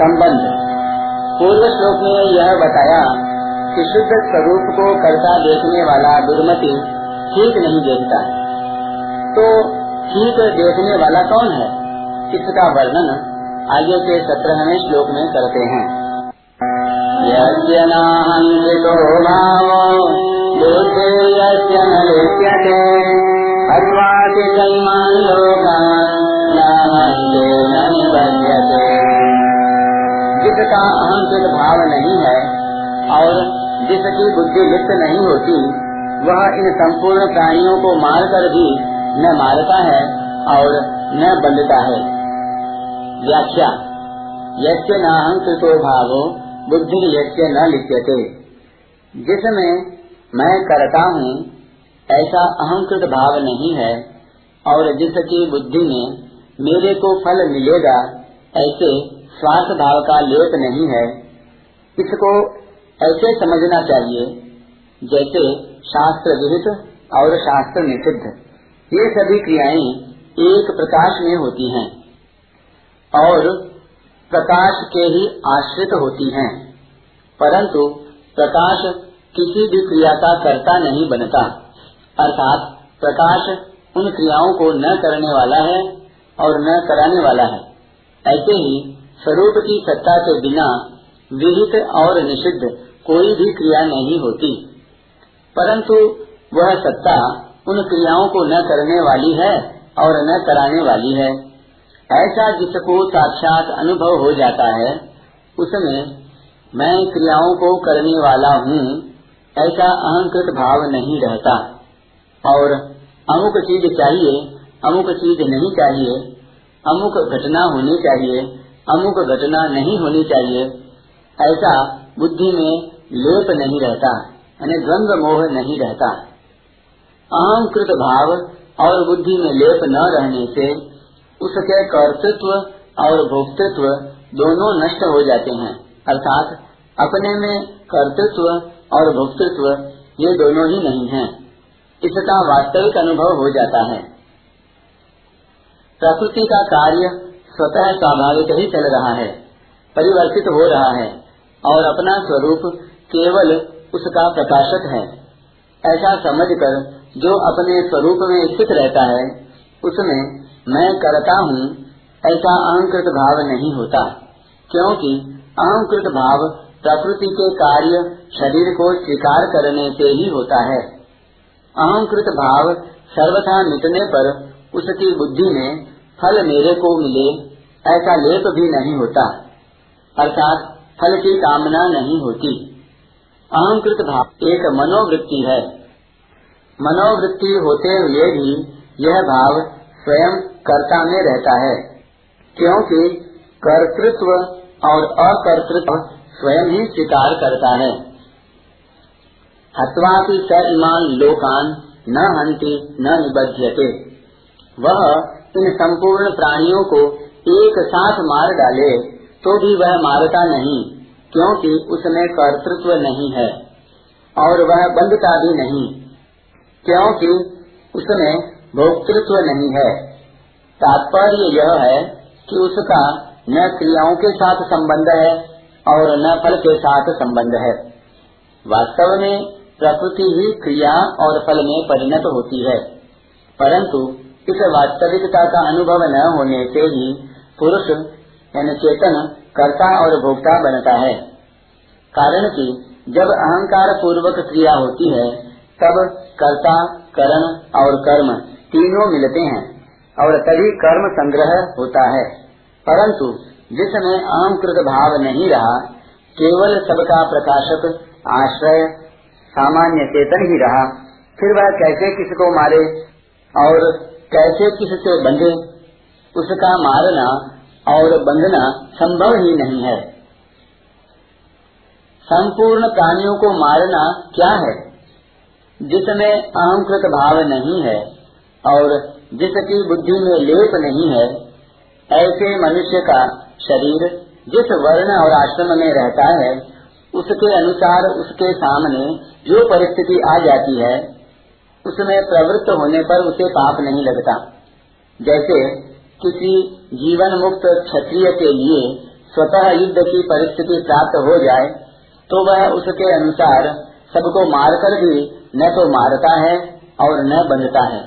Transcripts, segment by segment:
संबंध। पूर्व श्लोक में यह बताया कि शुद्ध स्वरूप को करता देखने वाला दुर्मति ठीक नहीं देखता। तो ठीक देखने वाला कौन है? इसका वर्णन आगे के सत्रहवें श्लोक में करते हैं। यज्ञनाहंसितो भावो जिसका अहंकृत भाव नहीं है और जिसकी बुद्धि लिप्त नहीं होती, वह इन संपूर्ण प्राणियों को मारकर भी न मारता है और न बंधता है। व्याख्या यज्ञ नाहंकृतो भावो, बुद्धि यज्ञ न लिप्यते। जिसमें मैं करता हूँ, ऐसा अहंकृत भाव नहीं है और जिसकी बुद्धि में मेरे को फल मिलेगा, ऐसे स्वार्थ भाव का लेप नहीं है, इसको ऐसे समझना चाहिए जैसे शास्त्र विहित और शास्त्र निषिद्ध ये सभी क्रियाएँ एक प्रकाश में होती हैं और प्रकाश के ही आश्रित होती हैं, परंतु प्रकाश किसी भी क्रिया का कर्ता नहीं बनता। अर्थात प्रकाश उन क्रियाओं को न करने वाला है और न कराने वाला है। ऐसे ही स्वरूप की सत्ता के बिना विहित और निषिद्ध कोई भी क्रिया नहीं होती। परंतु वह सत्ता उन क्रियाओं को न करने वाली है और न कराने वाली है। ऐसा जिसको साक्षात अनुभव हो जाता है, उसमें मैं क्रियाओं को करने वाला हूँ, ऐसा अहंकृत भाव नहीं रहता। और अमुक चीज़ चाहिए, अमुक चीज़ नहीं चाहिए, अमुक घटना होनी चाहिए अमुक घटना नहीं होनी चाहिए। ऐसा बुद्धि में लेप नहीं रहता, यानी द्वंद्व मोह नहीं रहता। अहंकृत भाव और बुद्धि में लेप न रहने से उसके कर्तृत्व और भोक्तृत्व दोनों नष्ट हो जाते हैं। अर्थात अपने में कर्तृत्व और भोक्तृत्व ये दोनों ही नहीं हैं। इसका वास्तविक अनुभव हो जाता है। प्रकृति का कार्य स्वतः स्वाभाविक ही चल रहा है, परिवर्तित हो रहा है, और अपना स्वरूप केवल उसका प्रकाशक है। ऐसा समझकर जो अपने स्वरूप में स्थित रहता है, उसमें मैं करता हूँ, ऐसा अहंकृत भाव नहीं होता, क्योंकि अहंकृत भाव प्रकृति के कार्य शरीर को स्वीकार करने से ही होता है। अहंकृत भाव सर्वथा मिटने पर उसकी बुद्धि में फल मेरे को मिले ऐसा लेप भी नहीं होता, अर्थात फल की कामना नहीं होती। अहंकृत भाव एक मनोवृत्ति है। मनोवृत्ति होते हुए भी यह भाव स्वयं कर्ता में रहता है, क्योंकि कर्तृत्व और अकर्तृत्व स्वयं ही स्वीकार करता है। हत्वापि स इमान लोकान न हंति न निबध्यते। वह इन संपूर्ण प्राणियों को एक साथ मार डाले तो भी वह मारता नहीं, क्योंकि उसमें कर्तृत्व नहीं है, और वह बंधता भी नहीं, क्योंकि उसमें भोक्तृत्व नहीं है। तात्पर्य यह है कि उसका न क्रियाओं के साथ संबंध है, और न फल के साथ संबंध है। वास्तव में प्रकृति ही क्रिया और फल में परिणत होती है, परंतु इस वास्तविकता का अनुभव न होने से ही पुरुष यानी चेतन कर्ता और भोक्ता बनता है। कारण कि जब अहंकार पूर्वक क्रिया होती है, तब कर्ता, करण और कर्म तीनों मिलते हैं और तभी कर्म संग्रह होता है। परंतु जिसमें अहंकृत भाव नहीं रहा, केवल सबका प्रकाशक, आश्रय, सामान्य चेतन ही रहा। फिर वह कैसे किसको मारे और कैसे किससे बंधे? उसका मारना और बंधना संभव ही नहीं है। संपूर्ण प्राणियों को मारना क्या है? जिसमें अहंकृत भाव नहीं है और जिसकी बुद्धि में लेप नहीं है, ऐसे मनुष्य का शरीर जिस वर्ण और आश्रम में रहता है, उसके अनुसार उसके सामने जो परिस्थिति आ जाती है, उसमें प्रवृत्त होने पर उसे पाप नहीं लगता। जैसे किसी जीवन मुक्त क्षत्रिय के लिए स्वतः युद्ध की परिस्थिति प्राप्त हो जाए तो वह उसके अनुसार सबको मारकर भी न तो मारता है और न बंधता है।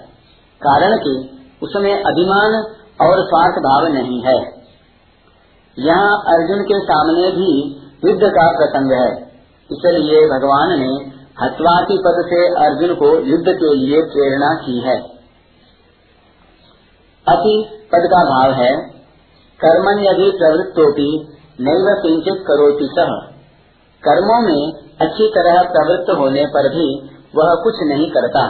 कारण कि उसमें अभिमान और स्वार्थ भाव नहीं है। यहाँ अर्जुन के सामने भी युद्ध का प्रसंग है। इसलिए भगवान ने हत्वाती पद से अर्जुन को युद्ध के लिए प्रेरणा की है। अति पद का भाव है। कर्मन यदि प्रवृत्तोपि नैव किंचित करोति सह कर्मों में अच्छी तरह प्रवृत्त होने पर भी वह कुछ नहीं करता।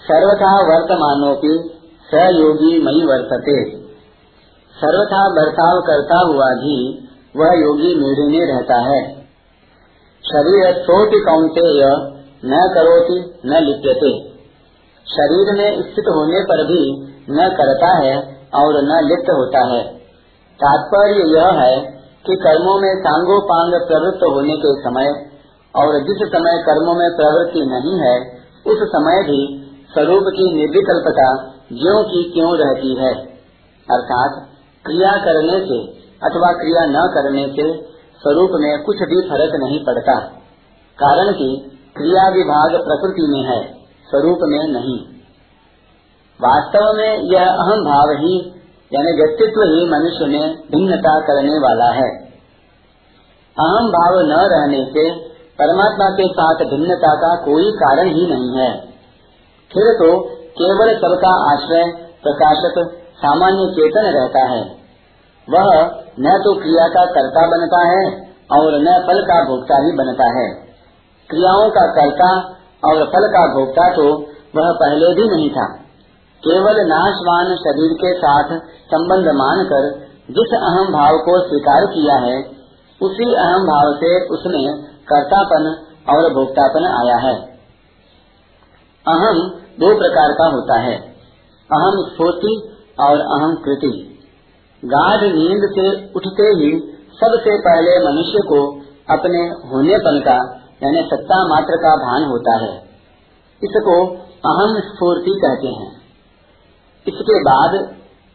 सर्वथा वर्तमानोपि सयोगी मई वर्तते। सर्वथा बर्ताव करता हुआ भी वह योगी मेरे में रहता है। शरीर छोटी कौंतेय न करोति न लिप्यते। शरीर में स्थित होने पर भी न करता है और न लिप्त होता है। तात्पर्य यह है कि कर्मों में सांगो पांग प्रवृत्त होने के समय और जिस समय कर्मों में प्रवृत्ति नहीं है, उस समय भी स्वरूप की निर्विकल्पता ज्यो की क्यों रहती है। अर्थात क्रिया करने से अथवा क्रिया न करने से स्वरूप में कुछ भी फ़र्क नहीं पड़ता। कारण कि क्रिया विभाग प्रकृति में है, स्वरूप में नहीं। वास्तव में यह अहम भाव ही, यानी व्यक्तित्व ही मनुष्य में भिन्नता करने वाला है। अहम भाव न रहने से परमात्मा के साथ भिन्नता का कोई कारण ही नहीं है। फिर तो केवल सबका आश्रय, प्रकाशक, सामान्य चेतन रहता है। वह न तो क्रिया का कर्ता बनता है और न फल का भोक्ता ही बनता है। क्रियाओं का कर्ता और फल का भोक्ता तो वह पहले भी नहीं था। केवल नाशवान शरीर के साथ संबंध मानकर जिस अहम भाव को स्वीकार किया है, उसी अहम भाव से उसमें कर्तापन और भोक्तापन आया है। अहम दो प्रकार का होता है, अहम स्फूर्ति और अहम कृति। गाढ़ नींद से उठते ही सबसे पहले मनुष्य को अपने होनेपन का, यानी सत्ता मात्र का भान होता है। इसको अहम स्फूर्ति कहते हैं। इसके बाद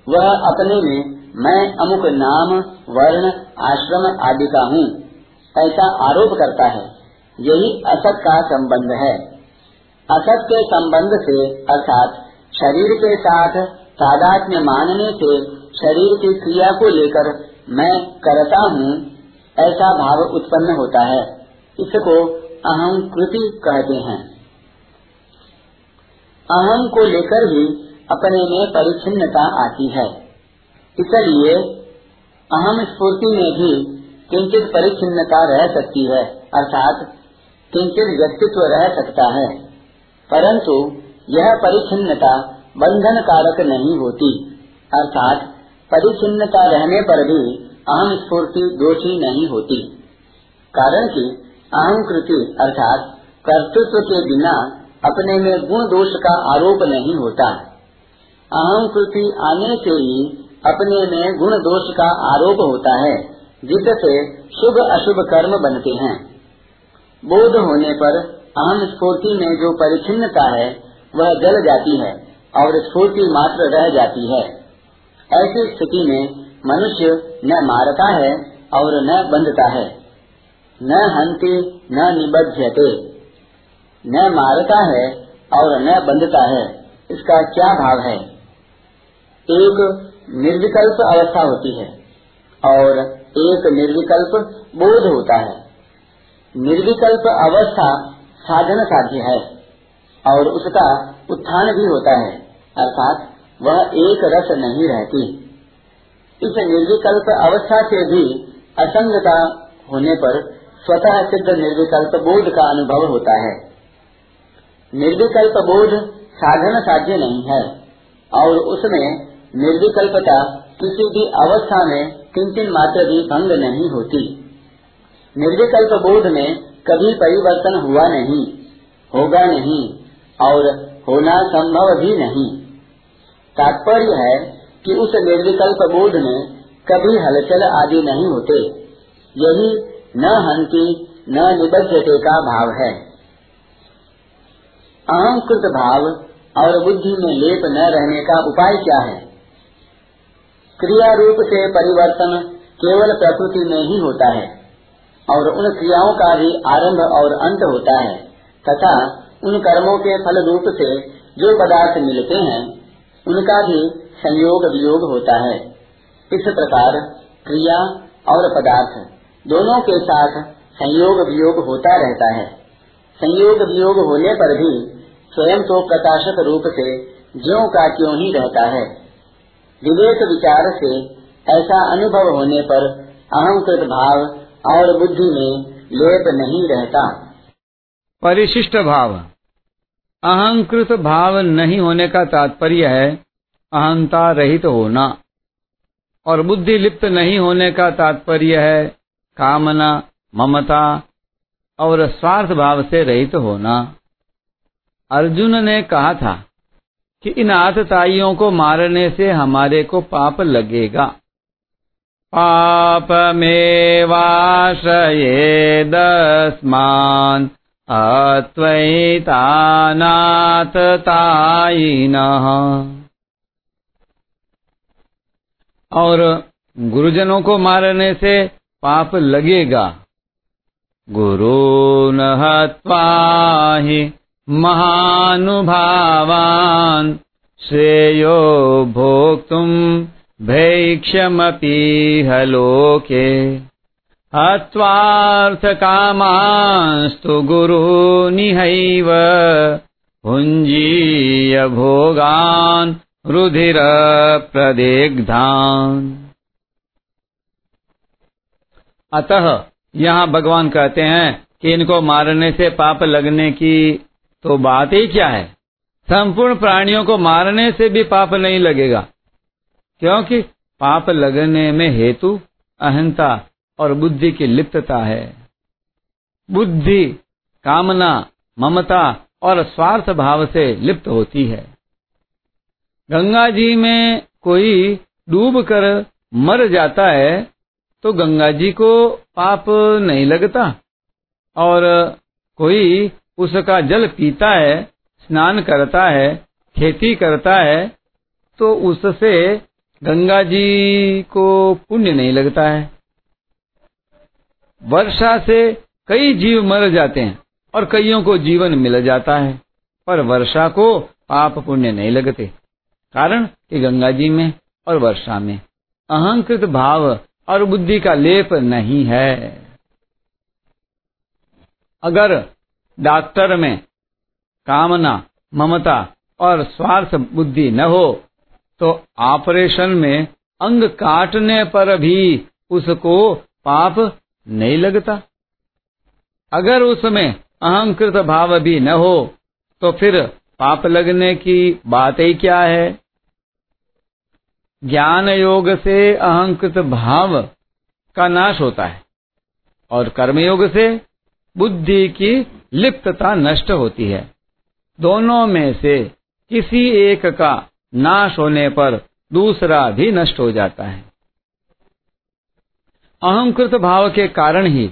वह अपने में मैं अमुक नाम, वर्ण, आश्रम आदि का हूँ, ऐसा आरोप करता है। यही असत का संबंध है। असत के संबंध से, अर्थात शरीर के साथ तादात्म्य मानने से शरीर की क्रिया को लेकर मैं करता हूँ, ऐसा भाव उत्पन्न होता है। इसको अहम कृति कहते हैं। अहम को लेकर ही अपने में परिच्छिन्नता आती है। इसलिए अहम स्फूर्ति में भी किंचित परिच्छिन्नता रह सकती है, अर्थात किंचित व्यक्तित्व रह सकता है। परंतु यह परिच्छिन्नता बंधन कारक नहीं होती, अर्थात परिचिन्नता रहने पर भी अहम स्फूर्ति दोषी नहीं होती। कारण कि अहम कृति, अर्थात कर्तृत्व के बिना अपने में गुण दोष का आरोप नहीं होता। अहम कृति आने से ही अपने में गुण दोष का आरोप होता है, जिससे शुभ अशुभ कर्म बनते हैं। बोध होने पर अहम स्फूर्ति में जो परिचिन्नता है, वह जल जाती है और स्फूर्ति मात्र रह जाती है। ऐसी स्थिति में मनुष्य न मारता है और न बंधता है। न हंति, न निबध्यते। न मारता है और न बंधता है, इसका क्या भाव है? एक निर्विकल्प अवस्था होती है और एक निर्विकल्प बोध होता है। निर्विकल्प अवस्था साधन साध्य है और उसका उत्थान भी होता है, अर्थात वह एक रस नहीं रहती। इस निर्विकल्प अवस्था से भी असंगता होने पर स्वतः सिद्ध निर्विकल्प बोध का अनुभव होता है। निर्विकल्प बोध साधन साध्य नहीं है और उसमें निर्विकल्पता किसी भी अवस्था में किंचन मात्र भी भंग नहीं होती। निर्विकल्प बोध में कभी परिवर्तन हुआ नहीं, होगा नहीं, और होना संभव भी नहीं। तात्पर्य है कि उस निर्विकल्प बोध में कभी हलचल आदि नहीं होते। यही न हंति न निबद्धते का भाव है। अहंकृत भाव और बुद्धि में लेप न रहने का उपाय क्या है? क्रिया रूप से परिवर्तन केवल प्रकृति में ही होता है और उन क्रियाओं का भी आरंभ और अंत होता है, तथा उन कर्मों के फल रूप से जो पदार्थ मिलते हैं, उनका भी संयोग वियोग होता है। इस प्रकार क्रिया और पदार्थ दोनों के साथ संयोग वियोग होता रहता है। संयोग वियोग होने पर भी स्वयं तो प्रकाशक रूप से ज्यो का क्यों ही रहता है। विवेक विचार से ऐसा अनुभव होने पर अहंकृत भाव और बुद्धि में लेप नहीं रहता। परिशिष्ट भाव। अहंकृत भाव नहीं होने का तात्पर्य है अहंता रहित होना। और बुद्धि लिप्त नहीं होने का तात्पर्य है कामना, ममता और स्वार्थ भाव से रहित होना। अर्जुन ने कहा था कि इन आतताइयों को मारने से हमारे को पाप लगेगा। पाप में वाशये दस्मान अत्वैतानाततायिनः। और गुरुजनों को मारने से पाप लगेगा। गुरु न ही महानुभावान् श्रेयो भोक्तुम् भैक्ष्यमपीह लोके। हत्वार्थकामास्तु गुरुनिहैव भुञ्जीय भोगान् रुधिरप्रदिग्धान्। अतः यहाँ भगवान कहते हैं कि इनको मारने से पाप लगने की तो बात ही क्या है? संपूर्ण प्राणियों को मारने से भी पाप नहीं लगेगा। क्योंकि पाप लगने में हेतु, अहंता और बुद्धि की लिप्तता है। बुद्धि, कामना, ममता और स्वार्थ भाव से लिप्त होती है। गंगा जी में कोई डूब कर मर जाता है तो गंगा जी को पाप नहीं लगता। और कोई उसका जल पीता है, स्नान करता है, खेती करता है तो उससे गंगा जी को पुण्य नहीं लगता है। वर्षा से कई जीव मर जाते हैं और कईयों को जीवन मिल जाता है, पर वर्षा को पाप पुण्य नहीं लगते। कारण कि गंगा जी में और वर्षा में अहंकृत भाव और बुद्धि का लेप नहीं है। अगर डॉक्टर में कामना, ममता और स्वार्थ बुद्धि न हो तो ऑपरेशन में अंग काटने पर भी उसको पाप नहीं लगता। अगर उसमें अहंकृत भाव भी न हो तो फिर पाप लगने की बात ही क्या है? ज्ञान योग से अहंकृत भाव का नाश होता है और कर्म योग से बुद्धि की लिप्तता नष्ट होती है। दोनों में से किसी एक का नाश होने पर दूसरा भी नष्ट हो जाता है। अहंकृत भाव के कारण ही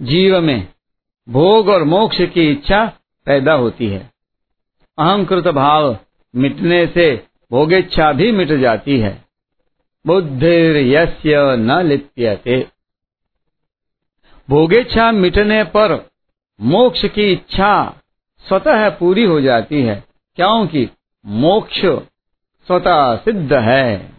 जीव में भोग और मोक्ष की इच्छा पैदा होती है। अहंकृत भाव मिटने से भोगेच्छा भी मिट जाती है। यस्य न लिप्यते। भोगेच्छा मिटने पर मोक्ष की इच्छा स्वतः पूरी हो जाती है। क्योंकि मोक्ष स्वतः सिद्ध है।